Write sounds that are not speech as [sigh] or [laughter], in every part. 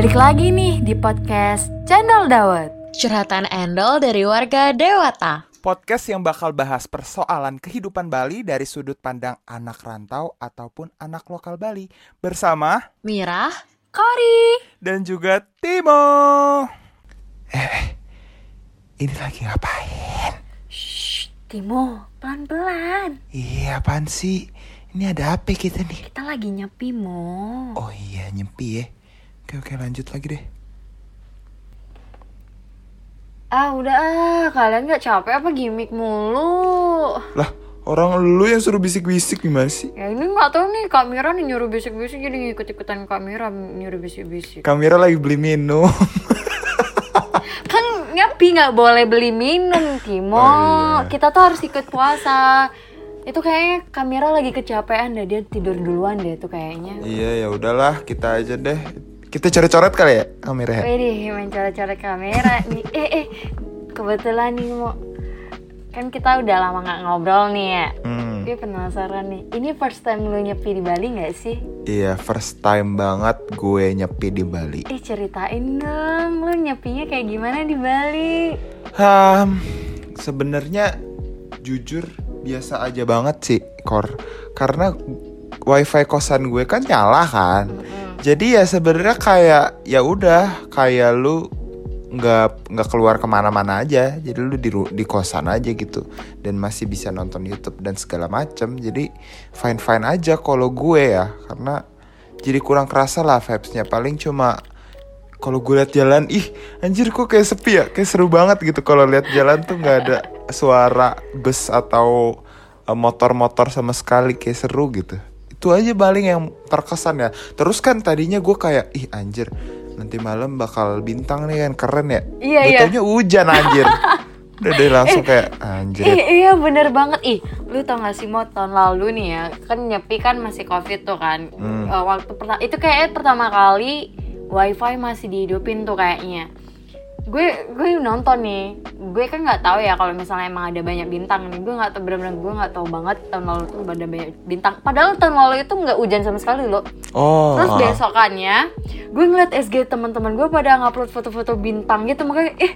Balik lagi nih di podcast Channel Dawet. Curhatan Endol dari warga Dewata. Podcast yang bakal bahas persoalan kehidupan Bali dari sudut pandang anak rantau ataupun anak lokal Bali bersama Mirah, Kori. dan juga Timo. Eh, ini lagi ngapain? Shh, Timo, pelan-pelan. Iya, apaan sih? Ini ada apa kita nih? Kita lagi nyepi, Mo. Oh iya, nyepi ya. Oke, oke, lanjut lagi deh. Ah, udah ah. Kalian gak capek apa gimmick mulu? Lah, orang lu yang suruh bisik-bisik gimana sih? Ya ini gak tahu nih, Kak Mira nih nyuruh bisik-bisik jadi ngikut-ikutan Kak Mira nyuruh bisik-bisik. Kamera lagi beli minum. [laughs] Kan nyepi gak boleh beli minum, Timo. Oh, iya. Kita tuh harus ikut puasa. Itu kayaknya kamera lagi kecapean deh, dia tidur duluan deh tuh kayaknya. iya, ya udahlah, kita aja deh. Kita coret-coret kali ya kamera ya? Widih, main coret-coret kamera nih. Eh, eh, kebetulan nih mau kan kita udah lama nggak ngobrol nih ya. Hmm. Gue penasaran nih. Ini first time lu nyepi di Bali nggak sih? Iya, first time banget gue nyepi di Bali. Eh ceritain dong, lu nyepinya kayak gimana di Bali? Hmm, sebenarnya jujur biasa aja banget sih, Kor. Karena wifi kosan gue kan nyala kan. Jadi ya sebenarnya kayak ya udah kayak lu nggak nggak keluar ke mana-mana aja. Jadi lu di di kosan aja gitu. Dan masih bisa nonton YouTube dan segala macem. Jadi fine fine aja kalau gue ya. Karena jadi kurang kerasa lah vibesnya. Paling cuma kalau gue liat jalan ih anjir kok kayak sepi ya? Kayak seru banget gitu. Kalau lihat jalan tuh nggak ada suara bus atau eh, motor-motor sama sekali. Kayak seru gitu itu aja paling yang terkesan ya. Terus kan tadinya gue kayak ih anjir nanti malam bakal bintang nih kan keren ya. Iya, Nggak iya. hujan anjir. [laughs] Udah deh langsung kayak anjir. Ih, iya bener banget. Ih lu tau gak sih mau tahun lalu nih ya kan nyepi kan masih covid tuh kan. Hmm. Eh, waktu pertama itu kayak pertama kali wifi masih dihidupin tuh kayaknya gue gue nonton nih gue kan nggak tahu ya kalau misalnya emang ada banyak bintang nih gue nggak tahu benar-benar gue nggak tahu banget tahun lalu tuh ada banyak bintang padahal tahun lalu itu nggak hujan sama sekali loh oh Terus ah. besokannya gue ngeliat SG teman-teman gue pada ngupload foto-foto bintang gitu makanya eh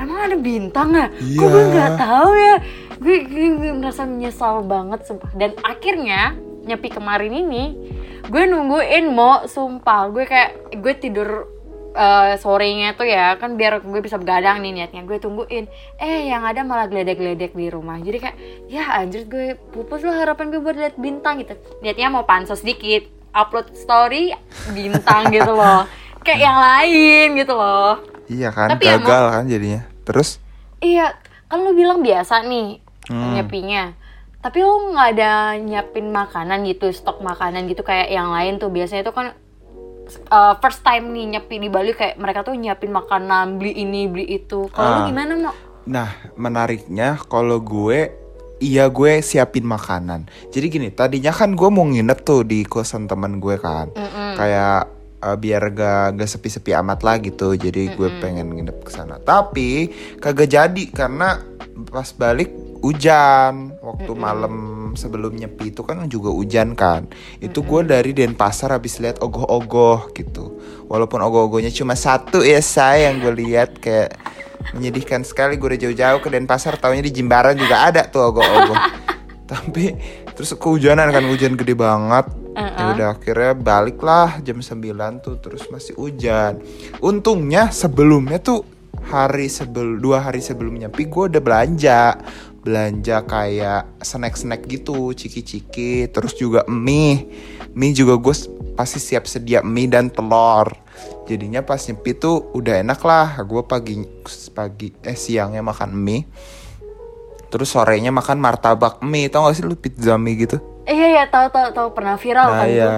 emang ada bintang ya? Kok gue Iya. nggak tahu ya? Gue, gue, gue merasa menyesal banget sumpah. Dan akhirnya nyepi kemarin ini gue nungguin mau sumpah gue kayak gue tidur eh, sorenya tuh ya kan biar gue bisa begadang nih niatnya. Gue tungguin eh yang ada malah geledek-geledek di rumah. Jadi kayak ya anjir gue pupus lah harapan gue buat lihat bintang gitu. Niatnya mau pansos dikit upload story bintang gitu loh. [laughs] Kayak yang lain gitu loh. Iya kan Tapi ya, gagal kan jadinya. Terus? Iya kan lu bilang biasa nih Hmm. nyepinya. Tapi lu nggak ada nyiapin makanan gitu stok makanan gitu kayak yang lain tuh. Biasanya tuh kan uh, first time nih nyepi di Bali kayak mereka tuh nyiapin makanan beli ini beli itu kalau lu Ah. gimana mau Nah, menariknya kalau gue iya gue siapin makanan. Jadi gini, tadinya kan gue mau nginep tuh di kosan temen gue kan. Kayak eh, biar gak, gak sepi-sepi amat lah gitu. Jadi gue pengen nginep ke sana. Tapi kagak jadi karena pas balik hujan. Waktu malam sebelum nyepi itu kan juga hujan kan. Itu gue dari Denpasar habis lihat ogoh-ogoh gitu. Walaupun ogoh-ogohnya cuma satu ya saya yang gue lihat kayak menyedihkan sekali. Gue udah jauh-jauh ke Denpasar taunya di Jimbaran juga ada tuh ogoh-ogoh. [laughs] Tapi terus kehujanan kan hujan gede banget. Ya udah akhirnya balik lah jam 9 tuh terus masih hujan. Untungnya sebelumnya tuh hari sebel dua hari sebelum nyepi gue udah belanja belanja kayak snack-snack gitu ciki-ciki terus juga mie. Mie juga gue pasti siap sedia mie dan telur. Jadinya pas nyepi tuh udah enak lah. Gue pagi pagi eh siangnya makan mie terus sorenya makan martabak mie. Tau gak sih lu pizza mie gitu? Iya ya tahu tahu tahu pernah viral nah kan tuh. ya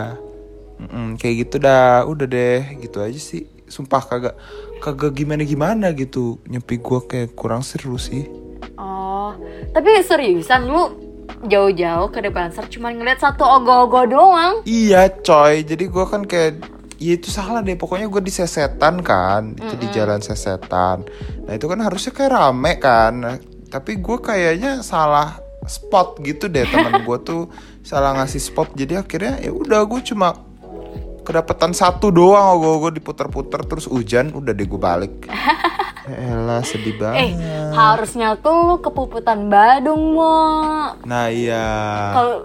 Mm-mm, kayak gitu dah. Udah deh gitu aja sih. Sumpah kagak kagak gimana gimana gitu. Nyepi gue kayak kurang seru sih oh tapi seriusan lu jauh-jauh ke depan ser cuma ngeliat satu ogoh-ogoh doang. Iya coy, jadi gue kan kayak Ya itu salah deh, pokoknya gue di sesetan kan. Itu di jalan sesetan. Nah itu kan harusnya kayak rame kan. Tapi gue kayaknya salah spot gitu deh. Teman gue tuh Salah ngasih spot. Jadi akhirnya ya udah gue cuma kedapetan satu doang ogoh-ogoh diputer-puter. Terus hujan udah deh gue balik. [laughs] Elah sedih Eh, banget. harusnya tuh lu ke Puputan Badung, Mo. Nah iya. Kalau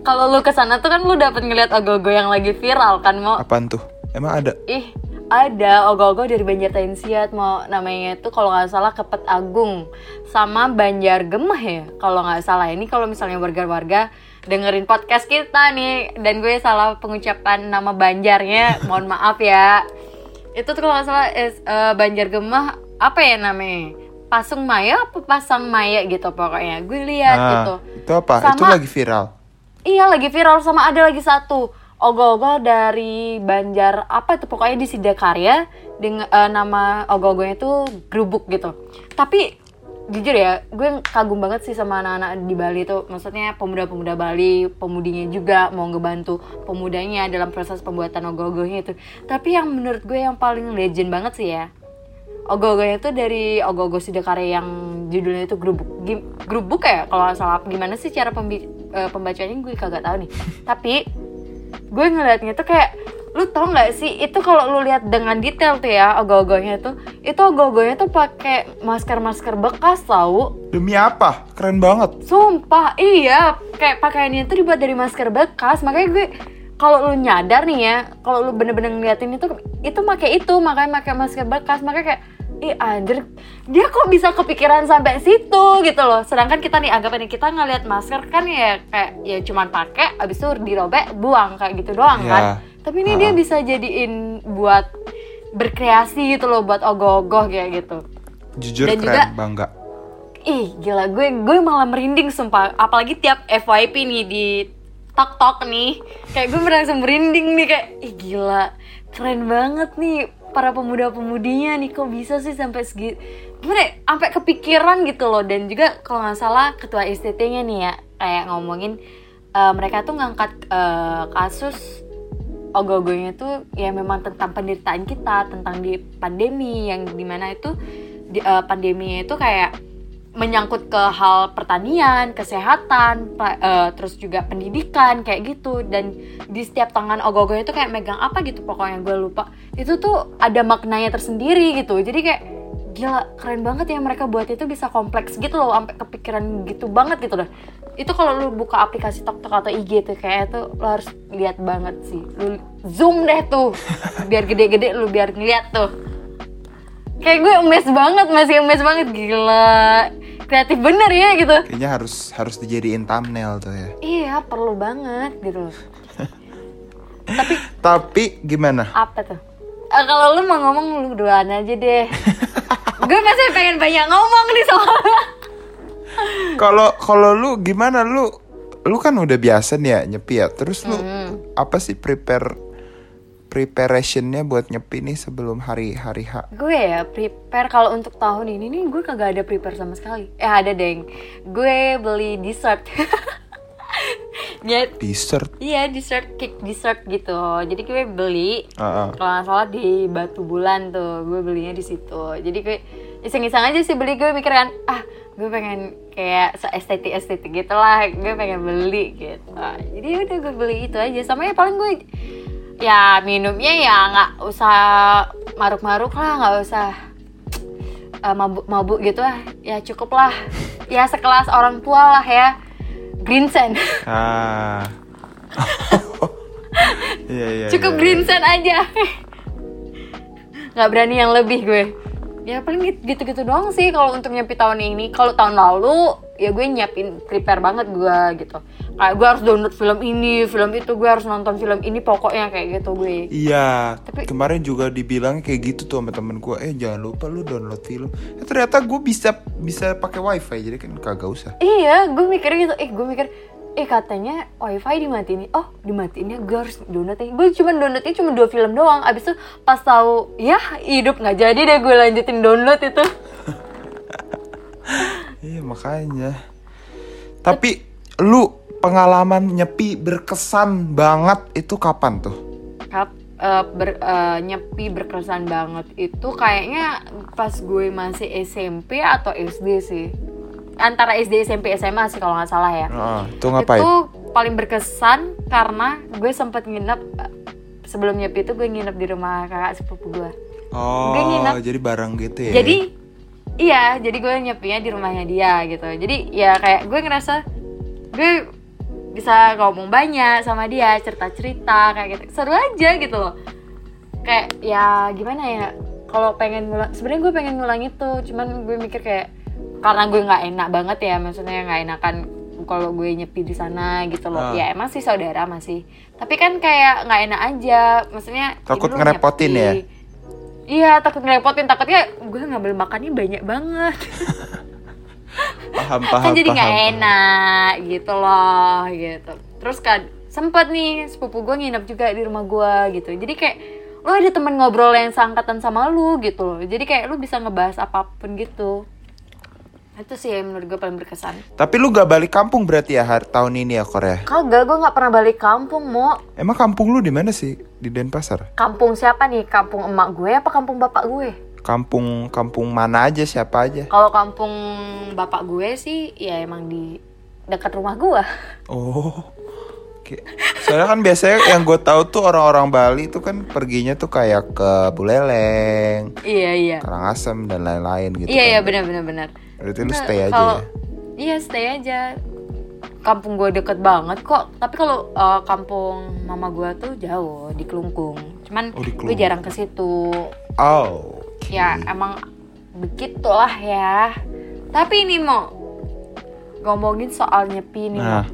kalau lu ke sana tuh kan lu dapat ngeliat ogo-ogo yang lagi viral kan, Mo. Apaan tuh? Emang ada? Ih, ada ogo-ogo dari Banjar Tensiat mau namanya itu kalau nggak salah Kepet Agung sama Banjar Gemah ya kalau nggak salah ini kalau misalnya warga-warga dengerin podcast kita nih dan gue salah pengucapan nama Banjarnya [laughs] mohon maaf ya itu tuh kalau nggak salah eh, eh, Banjar Gemah apa ya namanya Pasung Maya apa Pasang Maya gitu pokoknya gue lihat Ah, gitu Itu apa? Itu Sama- lagi viral. Iya lagi viral sama ada lagi satu ogo-ogo dari Banjar apa itu pokoknya di Sidakarya dengan eh, nama ogo-ogonya itu gerubuk gitu. Tapi jujur ya, gue kagum banget sih sama anak-anak di Bali tuh. Maksudnya pemuda-pemuda Bali, pemudinya juga mau ngebantu pemudanya dalam proses pembuatan ogo-ogonya itu. Tapi yang menurut gue yang paling legend banget sih ya, Ogo-ogonya itu dari Ogo-ogo Sidakarya yang judulnya itu Grubuk. Grubuk ya kalau nggak salah. Gimana sih cara pembi- eh, pembacanya gue kagak tahu nih. Tapi gue ngeliatnya tuh kayak lu tau nggak sih itu kalau lu lihat dengan detail tuh ya ogo-ogonya tuh itu ogo-ogonya tuh pakai masker-masker bekas tau Demi apa? Keren banget. Sumpah, iya, kayak pakaiannya itu dibuat dari masker bekas. Makanya gue kalau lu nyadar nih ya, kalau lu bener-bener ngeliatin itu itu pakai itu, makanya pakai masker bekas. Makanya kayak ih anjir, dia kok bisa kepikiran sampai situ gitu loh. Sedangkan kita nih anggapannya kita ngeliat masker kan ya kayak ya cuman pakai abis itu dirobek buang kayak gitu doang Ya. kan. Tapi ini dia bisa jadiin buat berkreasi gitu loh buat ogoh-ogoh kayak gitu. Jujur Dan keren, juga- bangga. Ih gila gue gue malah merinding sumpah apalagi tiap FYP nih di tok tok nih kayak gue merasa merinding nih kayak ih gila keren banget nih para pemuda-pemudinya nih kok bisa sih sampai segi gimana sampai kepikiran gitu loh. Dan juga kalau nggak salah ketua STT-nya nih ya kayak ngomongin eh, mereka tuh ngangkat eh, kasus ogo-ogonya tuh ya memang tentang penderitaan kita tentang di pandemi yang di mana itu di, eh, pandeminya itu kayak menyangkut ke hal pertanian, kesehatan, eh, terus juga pendidikan kayak gitu. Dan di setiap tangan ogogonya itu kayak megang apa gitu pokoknya gue lupa. Itu tuh ada maknanya tersendiri gitu. Jadi kayak gila keren banget ya mereka buat itu bisa kompleks gitu loh sampai kepikiran gitu banget gitu dah itu kalau lu buka aplikasi TokTok atau IG tuh kayak itu lo harus lihat banget sih. Lu zoom deh tuh biar gede-gede lu biar ngeliat tuh kayak gue emes banget masih emes banget gila kreatif bener ya gitu Kayaknya harus harus dijadiin thumbnail tuh ya. iya perlu banget gitu loh tapi Tapi gimana? apa tuh Eh, kalau lu mau ngomong lu duluan aja deh [laughs] gue masih pengen banyak ngomong nih soalnya Kalau kalau lu gimana lu? Lu kan udah biasa nih ya nyepi ya. Terus lu Hmm. apa sih prepare preparationnya buat nyepi nih sebelum hari hari H? gue ya prepare. Kalau untuk tahun ini nih gue kagak ada prepare sama sekali. Eh ada deng. Gue beli dessert. [laughs] Ya Dessert. iya dessert cake dessert gitu. Jadi gue beli Ah, ah. kalau nggak salah di Batu Bulan tuh. Gue belinya di situ. Jadi gue iseng-iseng aja sih beli. Gue mikir kan ah gue pengen kayak estetik estetik gitu lah gue pengen beli gitu. Jadi udah gue beli itu aja. Sama ya paling gue ya minumnya ya nggak usah maruk-maruk lah nggak usah eh, mabuk-mabuk gitu lah ya cukup lah ya sekelas orang tua lah ya green sand [laughs] Ah. [laughs] Iya iya. cukup iya, green iya. aja nggak berani yang lebih gue ya paling gitu gitu doang sih kalau untuk nyepi tahun ini kalau tahun lalu ya gue nyiapin prepare banget gue gitu kayak gue harus download film ini film itu gue harus nonton film ini pokoknya kayak gitu gue Iya, Tapi- kemarin juga dibilang kayak gitu tuh sama temen gue. Eh jangan lupa lu download film. Eh, ternyata gue bisa bisa pakai wifi jadi kan kagak usah. iya gue mikir gitu eh gue mikir eh katanya wifi dimatiin oh dimatiin ya gue harus download ya gue cuma downloadnya cuma dua film doang abis itu pas tahu ya hidup nggak jadi deh gue lanjutin download itu [laughs] Iya makanya. Tapi lu pengalaman nyepi berkesan banget itu kapan tuh? Kap, eh, ber- eh, nyepi berkesan banget itu kayaknya pas gue masih SMP atau SD sih antara SD SMP SMA sih kalau nggak salah ya Ah, itu ngapain? itu paling berkesan karena gue sempat nginep eh, sebelum nyepi itu gue nginep di rumah kakak sepupu gue Oh, Gue nginep. jadi bareng gitu ya. jadi iya jadi gue nyepinya di rumahnya dia gitu. Jadi ya kayak gue ngerasa gue bisa ngomong banyak sama dia cerita cerita kayak gitu. Seru aja gitu loh. Kayak ya gimana ya kalau pengen ngulang sebenarnya gue pengen ngulang itu. Cuman gue mikir kayak karena gue nggak enak banget ya maksudnya nggak enakan kalau gue nyepi di sana gitu loh. Ah. ya emang sih saudara masih. Tapi kan kayak nggak enak aja maksudnya Takut ngerepotin ya? Iya takut ngerepotin takutnya gue ngambil makannya banyak banget. [laughs] Paham paham kan jadi nggak enak gitu loh gitu. Terus kan sempet nih sepupu gue nginep juga di rumah gue gitu. Jadi kayak lo ada temen ngobrol yang seangkatan sama lu gitu loh. Jadi kayak lu bisa ngebahas apa pun gitu itu sih yang menurut gue paling berkesan Tapi lu gak balik kampung berarti ya hari tahun ini ya Korea? kagak gue nggak pernah balik kampung mau Emang kampung lu di mana sih? Di Denpasar? kampung siapa nih kampung emak gue apa kampung bapak gue Kampung kampung mana aja siapa aja? kalau kampung bapak gue sih ya emang di dekat rumah gue Oh. Oke. Soalnya kan biasanya yang gue tahu tuh orang-orang Bali tuh kan perginya tuh kayak ke Buleleng, iya iya Karangasem dan lain-lain gitu. iya iya kan. benar benar benar Berarti lu stay aja kalau- ya. Iya stay aja. Kampung gue deket banget kok. Tapi kalau uh, kampung mama gue tuh jauh di Kelungkung. Cuman Oh, di gue Kelungkung. jarang ke situ. Oh. oke. Ya emang begitulah ya. Tapi ini mau ngomongin soal nyepi nih. Nah.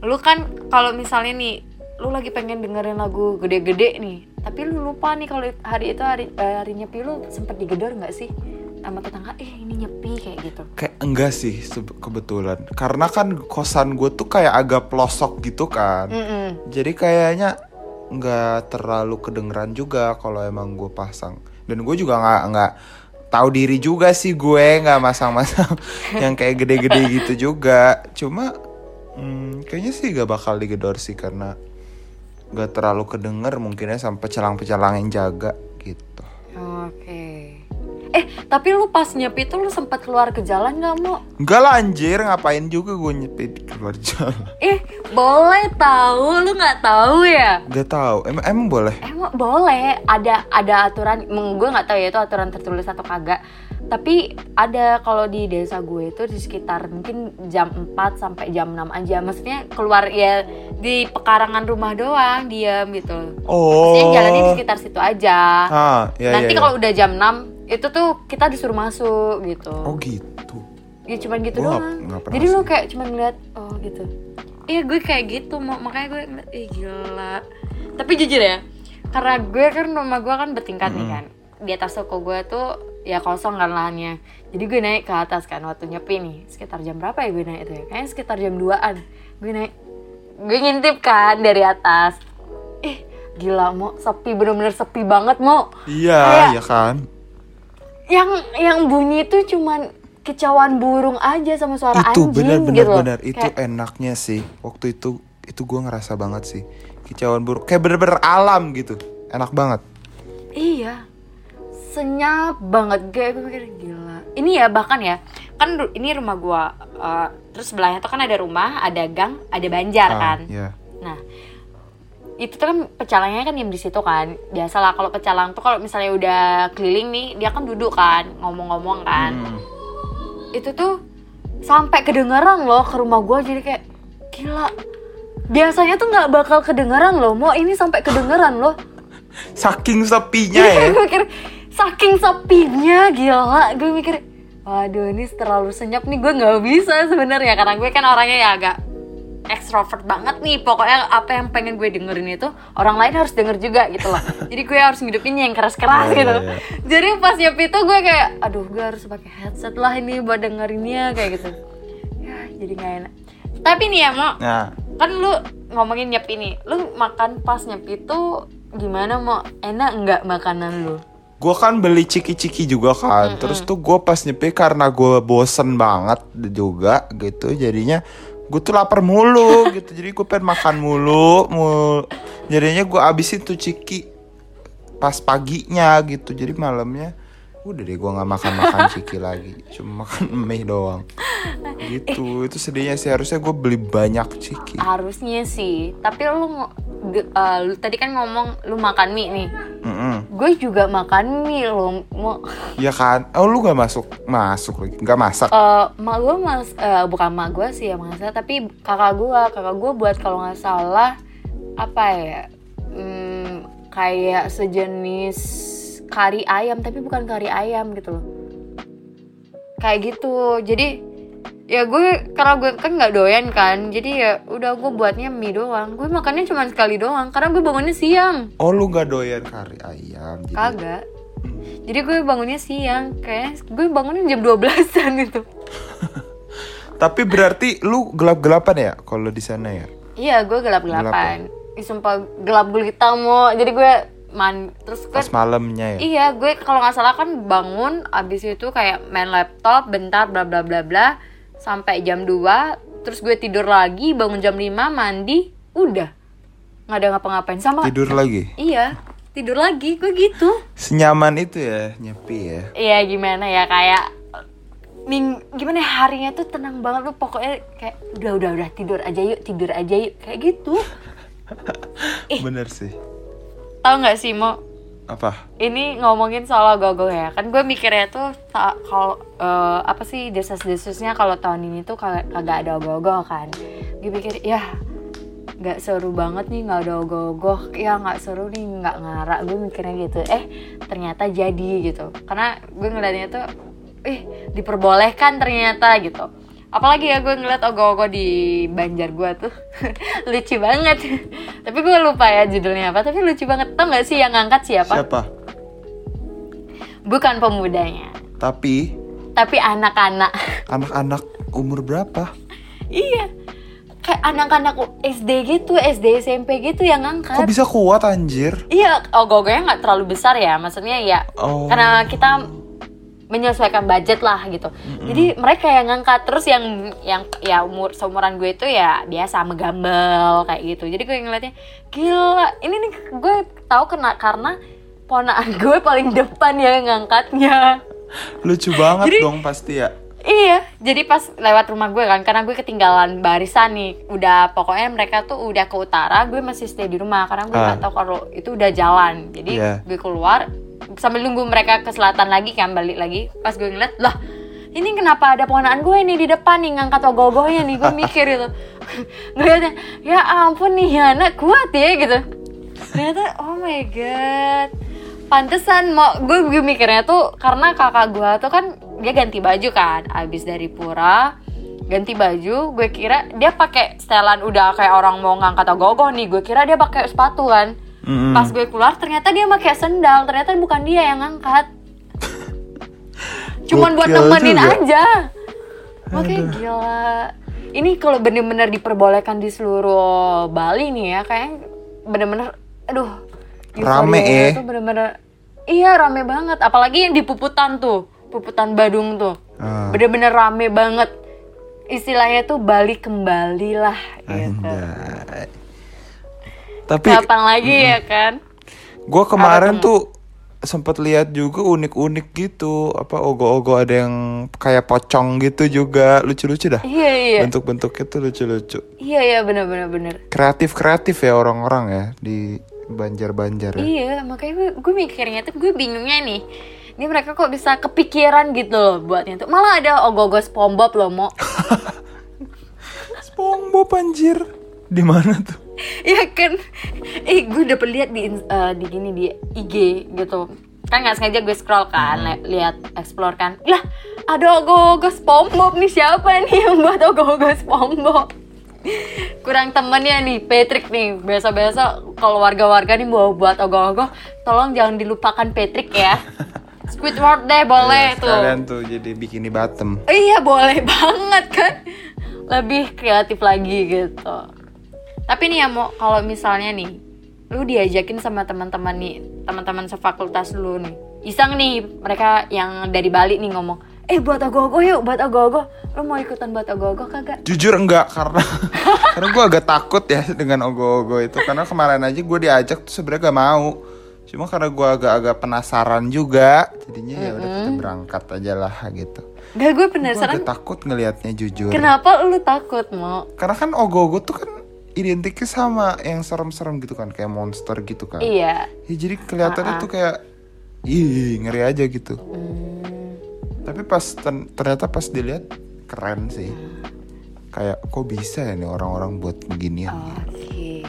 Lu kan kalau misalnya nih lu lagi pengen dengerin lagu gede-gede nih tapi lu lupa nih kalau hari itu hari eh, hari nyepi lu sempet digedor nggak sih sama tetangga eh ini nyepi kayak gitu kayak enggak sih kebetulan. Karena kan kosan gue tuh kayak agak pelosok gitu kan. Mm-mm. Jadi kayaknya nggak terlalu kedengeran juga kalau emang gue pasang. Dan gue juga nggak nggak tahu diri juga sih gue nggak masang-masang [laughs] yang kayak gede-gede gitu juga. Cuma hmm, kayaknya sih gak bakal digedor sih karena nggak terlalu kedenger mungkinnya sampai pecalang-pecalang yang jaga gitu. Oke. Eh, tapi lu pas nyepi tuh lu sempat keluar ke jalan nggak mau? Enggak lah anjir, ngapain juga gue nyepit keluar jalan. Eh, boleh tahu, lu nggak tahu ya? Gak tahu, emang emang boleh. Emang boleh, ada ada aturan, gue nggak tahu ya itu aturan tertulis atau kagak. Tapi ada kalau di desa gue itu di sekitar mungkin jam 4 sampai jam 6 aja. Maksudnya keluar ya di pekarangan rumah doang, diam gitu. Oh. Maksudnya jalannya di sekitar situ aja. Ah, ya, Nanti ya, ya. kalau udah jam 6 itu tuh kita disuruh masuk gitu. Oh gitu. Ya cuman gitu Gua doang. Jadi lu kayak cuman ngeliat oh gitu. Iya gue kayak gitu makanya gue ngeliat ih gila. Tapi jujur ya, karena gue kan rumah gue kan bertingkat nih kan. Di atas toko gue tuh ya kosong kan lahannya. Jadi gue naik ke atas kan waktu nyepi nih. Sekitar jam berapa ya gue naik itu ya? Kayaknya sekitar jam 2an. Gue naik gue ngintip kan dari atas. Eh gila mau sepi bener-bener sepi banget mau Iya, Kayak- ya kan. Yang yang bunyi itu cuman kicauan burung aja sama suara itu anjing benar benar gitu benar itu Kayak, enaknya sih. Waktu itu itu gue ngerasa banget sih. Kicauan buruk kayak bener-bener alam gitu. Enak banget. Iya. Senyap banget. Kayak gue mikir gila. Ini ya bahkan ya kan ini rumah gua eh, terus sebelahnya tuh kan ada rumah ada gang ada banjar Ah, kan? ya nah itu tuh kan pecalangnya kan diem di situ kan. Biasalah kalau pecalang tuh kalau misalnya udah keliling nih dia kan duduk kan ngomong-ngomong kan. Hmm. itu tuh sampai kedengeran loh ke rumah gue jadi kayak gila biasanya tuh nggak bakal kedengeran loh mau ini sampai kedengeran loh. Saking sepinya ya? gue mikir saking sepinya gila. Gue mikir waduh ini terlalu senyap nih gue nggak bisa sebenarnya. Karena gue kan orangnya ya agak ekstrovert banget nih. Pokoknya apa yang pengen gue dengerin itu orang lain harus denger juga gitu loh. [laughs] Jadi gue harus ngidupin yang keras-keras Iya, gitu. iya, iya. jadi pas nyepi itu gue kayak aduh gue harus pakai headset lah ini buat dengerinnya kayak gitu. Ya jadi nggak enak. Tapi nih ya mau nah kan lu ngomongin nyepi nih. Lu makan pas nyepi itu gimana mau enak nggak makanan lu? Gue kan beli ciki-ciki juga kan. Terus tuh gue pas nyepi karena gue bosen banget juga gitu. Jadinya gue tuh lapar mulu gitu jadi gue pengen makan mulu mulu jadinya gue abisin tuh ciki pas paginya gitu jadi malamnya udah deh gue nggak makan makan ciki lagi. Cuma makan [laughs] mie doang. Gitu itu sedihnya sih. Harusnya gue beli banyak ciki harusnya sih. Tapi lu eh, lu tadi kan ngomong lu makan mie nih. Mm-mm. gue juga makan mie lo mau [laughs] ya kan? Oh lu nggak masuk? Masuk lagi. Nggak masak? Eh, mak gue mas eh, bukan mak gue sih yang masak tapi kakak gue kakak gue buat kalau nggak salah apa ya? Hmm, kayak sejenis kari ayam tapi bukan kari ayam gitu loh. Kayak gitu. Jadi ya gue karena gue kan nggak doyan kan jadi ya udah gue buatnya mie doang. Gue makannya cuma sekali doang karena gue bangunnya siang. Oh lu nggak doyan kari ayam jadi kagak. Jadi gue bangunnya siang kayak gue bangunnya jam 12an gitu. [laughs] Tapi berarti lu gelap gelapan ya kalau di sana ya? Iya, gue gelap-gelapan. Ih, sumpah gelap gulita mau. Jadi gue man terus gue pas malamnya ya? Iya, gue kalau nggak salah kan bangun abis itu kayak main laptop bentar bla bla bla bla sampai jam 2 terus gue tidur lagi bangun jam 5 mandi udah. Nggak ada ngapa-ngapain sama. Tidur lagi? Iya tidur lagi gue gitu. Senyaman itu ya nyepi ya? Iya gimana ya kayak ming gimana ya, harinya tuh tenang banget lu pokoknya kayak udah udah udah tidur aja yuk tidur aja yuk kayak gitu. [laughs] Eh. bener sih tahu nggak sih mau apa? Ini ngomongin soal gogo ya. Kan gue mikirnya tuh kalau eh, apa sih desas-desusnya kalau tahun ini tuh kagak kagak ada ogoh kan. Gue pikir ya nggak seru banget nih nggak ada ogoh ya nggak seru nih nggak ngarak gue mikirnya gitu. Eh ternyata jadi gitu. Karena gue ngeliatnya tuh eh diperbolehkan ternyata gitu. Apalagi ya gue ngeliat ogoh-ogoh di Banjar gue tuh. [laughs] Lucu banget tapi gue lupa ya judulnya apa. Tapi lucu banget. Tau nggak sih yang ngangkat siapa? Siapa? Bukan pemudanya. Tapi? Tapi anak-anak. [laughs] Anak-anak umur berapa? Iya. Kayak anak-anak SD gitu SD SMP gitu yang kok ngangkat bisa kuat anjir? Iya ogoh-ogohnya nggak terlalu besar ya. Maksudnya ya Oh. karena kita menyesuaikan budget lah gitu. Jadi mereka yang ngangkat terus yang yang ya umur seumuran gue itu ya biasa megambel kayak gitu. Jadi gue ngeliatnya gila ini nih gue tahu kena karena ponaan [laughs] gue paling depan ya ngangkatnya. Lucu banget Jadi- dong pasti ya. Iya, jadi pas lewat rumah gue kan, karena gue ketinggalan barisan nih, udah pokoknya mereka tuh udah ke utara, gue masih stay di rumah karena gue nggak tahu kalau itu udah jalan. Jadi Iya. gue keluar sambil nunggu mereka ke selatan lagi kan balik lagi. Pas gue ngeliat, lah ini kenapa ada ponaan gue nih di depan nih ngangkat ogoh-ogohnya nih, gue mikir gitu. [laughs] Ngeliatnya, ya ampun nih anak kuat ya gitu. Ternyata, oh my god, pantesan mau gue, gue mikirnya tuh karena kakak gue tuh kan dia ganti baju kan abis dari pura ganti baju gue kira dia pakai setelan udah kayak orang mau ngangkat ogoh nih gue kira dia pakai sepatu kan Mm-mm. pas gue keluar ternyata dia pakai sendal ternyata bukan dia yang ngangkat cuman buat nemenin juga. aja makanya gila ini kalau bener-bener diperbolehkan di seluruh Bali nih ya kayak bener-bener aduh Rame ya. tuh bener-bener iya rame banget apalagi yang di Puputan tuh Puputan Badung tuh Ah. bener-bener rame banget istilahnya tuh Bali kembali lah gitu Anjay. Tapi kapan lagi ya kan? Gue kemarin Apa tuh sempat lihat juga unik-unik gitu. Apa ogo-ogo ada yang kayak pocong gitu juga. Lucu-lucu dah. Iya iya. Bentuk-bentuknya tuh lucu-lucu. Iya iya bener-bener bener kreatif-kreatif ya orang-orang ya di Banjar-Banjar ya. Iya, makanya gue, gue mikirnya tuh gue bingungnya nih. Ini mereka kok bisa kepikiran gitu loh buatnya tuh. Malah ada ogoh-ogoh SpongeBob loh, Mo. [laughs] SpongeBob anjir. Di mana tuh Iya kan? Eh, gue dapet lihat di eh, di gini di IG gitu. Kan nggak sengaja gue scroll kan, li- lihat explore kan. Lah, ada ogoh-ogoh SpongeBob nih siapa nih yang buat ogoh-ogoh SpongeBob? Kurang temennya nih, Patrick nih. Biasa-biasa kalau warga-warga nih mau buat ogoh-ogoh, tolong jangan dilupakan Patrick ya. [laughs] Squidward deh boleh Ya, tuh. sekalian tuh jadi bikini bottom Iya boleh [laughs] banget kan Lebih kreatif lagi gitu Tapi nih ya mau kalau misalnya nih Lu diajakin sama teman-teman nih Teman-teman sefakultas lu nih Iseng nih mereka yang dari Bali nih ngomong Eh buat ogoh-ogoh yuk buat ogoh-ogoh Lu mau ikutan buat ogoh-ogoh kagak? Jujur enggak karena [laughs] karena gue agak takut ya dengan ogo-ogo itu karena kemarin aja gue diajak tuh sebenarnya gak mau Cuma karena gue agak-agak penasaran juga, jadinya ya udah kita berangkat aja lah gitu. Gak gue Gue penasaran agak takut ngelihatnya jujur. kenapa lu takut mau? Karena kan ogoh-ogoh tuh kan identiknya sama yang serem-serem gitu kan, kayak monster gitu kan. Iya. Ya, jadi kelihatannya tuh kayak ih ngeri aja gitu. Hmm, Tapi pas ten- ternyata pas dilihat keren sih. Kayak kok bisa ya nih orang-orang buat beginian. Oke.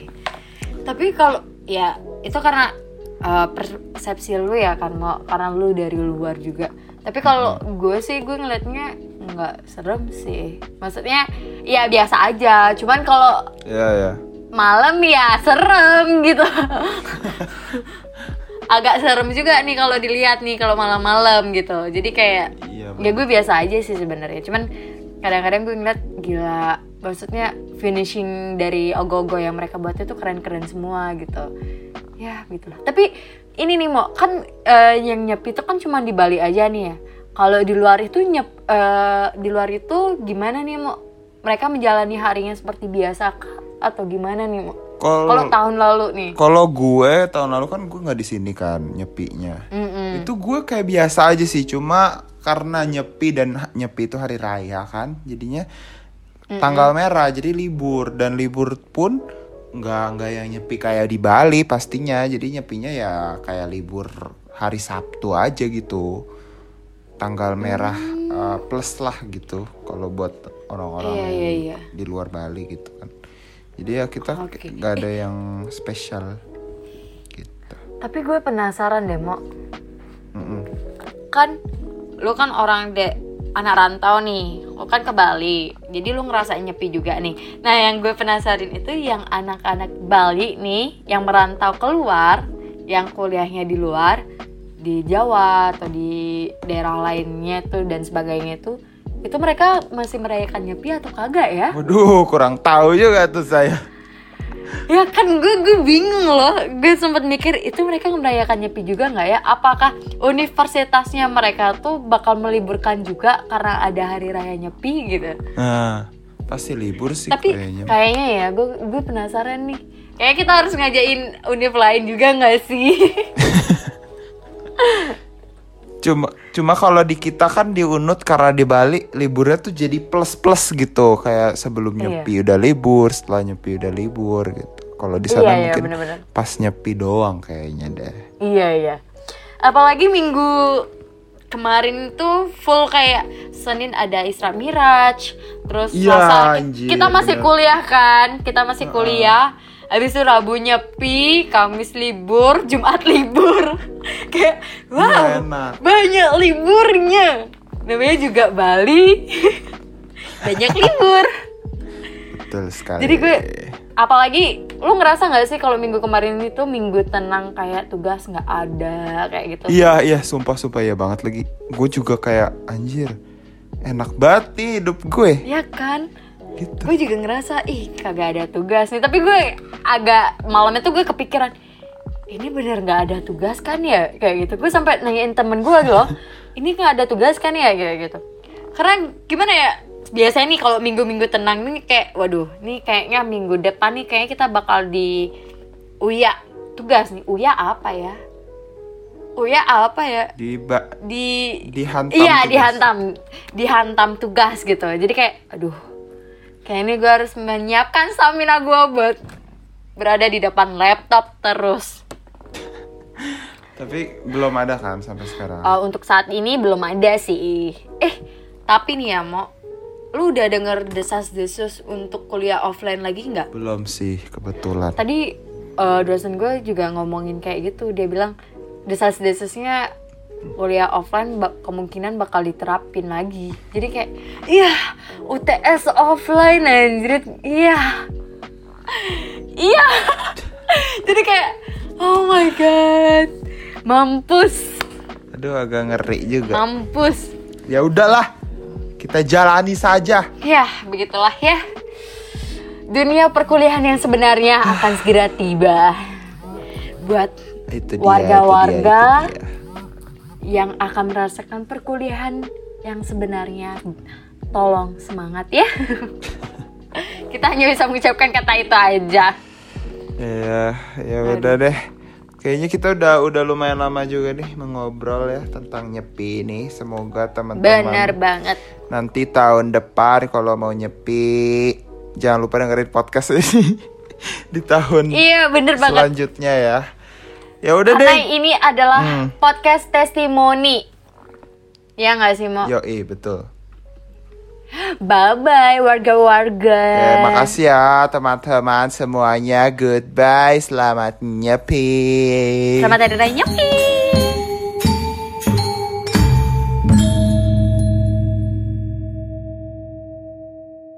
Tapi kalau ya itu karena uh, persepsi lu ya kan mau karena lu dari luar juga. Tapi kalau gue sih gue ngeliatnya nggak serem sih. Maksudnya ya biasa aja. Cuman kalau Ya ya. malam ya serem gitu. [laughs] Agak serem juga nih kalau dilihat nih kalau malam-malam gitu. Jadi kayak Iya. ya gue biasa aja sih sebenarnya. Cuman kadang-kadang gue ngeliat gila. Maksudnya finishing dari ogo-ogo yang mereka buat itu keren-keren semua gitu. Ya gitulah. Tapi ini nih mau kan eh, yang nyepi itu kan cuma di Bali aja nih ya. Kalau di luar itu nyep eh, di luar itu gimana nih mau? Mereka menjalani harinya seperti biasa kah? atau gimana nih mau? Kalau tahun lalu nih. kalau gue tahun lalu kan gue nggak di sini kan nyepinya. Mm-mm. Itu gue kayak biasa aja sih, cuma karena nyepi dan nyepi itu hari raya kan, jadinya tanggal merah jadi libur dan libur pun nggak nggak yang nyepi kayak di Bali pastinya, jadi nyepinya ya kayak libur hari Sabtu aja gitu, tanggal merah uh, plus lah gitu kalau buat orang-orang Iya, yang iya, iya. di luar Bali gitu kan. Jadi ya kita nggak ada yang spesial gitu. Tapi gue penasaran deh, Mo. Mm-mm. Kan lu kan orang de anak rantau nih. Lu kan ke Bali. Jadi lu ngerasain nyepi juga nih. Nah, yang gue penasaran itu yang anak-anak Bali nih yang merantau keluar, yang kuliahnya di luar di Jawa atau di daerah lainnya tuh dan sebagainya itu itu mereka masih merayakan nyepi atau kagak ya? Waduh, kurang tahu juga tuh saya. Ya kan gue gue bingung loh. Gue sempat mikir itu mereka merayakan nyepi juga nggak ya? Apakah universitasnya mereka tuh bakal meliburkan juga karena ada hari raya nyepi gitu? Nah, pasti libur sih Tapi kayaknya. kayaknya ya gue gue penasaran nih. Kayak kita harus ngajain univ lain juga nggak sih? [laughs] Cuma cuma kalau di kita kan di Unut karena di Bali liburnya tuh jadi plus-plus gitu. Kayak sebelum Iya. nyepi udah libur, setelah nyepi udah libur gitu. Kalau di sana Iya, iya, mungkin bener-bener. pas nyepi doang kayaknya deh. iya iya. Apalagi minggu kemarin tuh full kayak Senin ada Isra Miraj, terus Iya, Selasa anjir, kita masih bener. kuliah kan, kita masih kuliah. Habis itu Rabu nyepi, Kamis libur, Jumat libur. [laughs] kayak wow, enak. banyak liburnya. Namanya juga Bali. [laughs] banyak libur. Betul sekali. Jadi gue apalagi lu ngerasa nggak sih kalau minggu kemarin itu minggu tenang kayak tugas nggak ada kayak gitu. Iya, iya, sumpah sumpah ya banget lagi. Gue juga kayak anjir. Enak banget nih hidup gue. Ya kan? Gitu. Gue juga ngerasa ih kagak ada tugas nih. Tapi gue agak malamnya tuh gue kepikiran ini bener nggak ada tugas kan ya kayak gitu. Gue sampai nanyain temen gue loh. [laughs] Ini nggak ada tugas kan ya kayak gitu. Karena gimana ya? Biasanya nih kalau minggu-minggu tenang nih kayak waduh, nih kayaknya minggu depan nih kayaknya kita bakal di Uya tugas nih. Uya apa ya? Uya apa ya? Di ba- Di dihantam. Iya, tugas. dihantam, dihantam tugas gitu. Jadi kayak, aduh, kayaknya gue harus menyiapkan stamina gue buat berada di depan laptop terus. Tapi belum ada kan sampai sekarang. Uh, untuk saat ini belum ada sih. Eh, tapi nih ya, Mo, lu udah denger desas-desus untuk kuliah offline lagi nggak? Belum sih kebetulan. Tadi uh, dosen gue juga ngomongin kayak gitu. Dia bilang desas-desusnya kuliah offline bak- kemungkinan bakal diterapin lagi. Jadi kayak, iya UTS offline anjir, iya, iya. [laughs] Jadi kayak, oh my god, mampus, Aduh agak ngeri juga. mampus. Ya udahlah. Kita jalani saja. Ya, begitulah ya. Dunia perkuliahan yang sebenarnya akan segera tiba. Buat Itu dia. Warga-warga. Yang akan merasakan perkuliahan yang sebenarnya tolong semangat ya [laughs] kita hanya bisa mengucapkan kata itu aja Ya, ya udah deh. Kayaknya kita udah udah lumayan lama juga nih mengobrol ya tentang nyepi nih. Semoga teman-teman Bener banget. nanti tahun depan kalau mau nyepi jangan lupa dengerin podcast ini [laughs] di tahun Iya bener banget. selanjutnya ya. Ya udah Karena deh. ini adalah Hmm. podcast testimoni. Ya nggak sih Mo? Yo, betul. Bye bye warga-warga. Ya, makasih ya teman-teman semuanya. Goodbye, selamat nyepi. Selamat hari raya nyepi.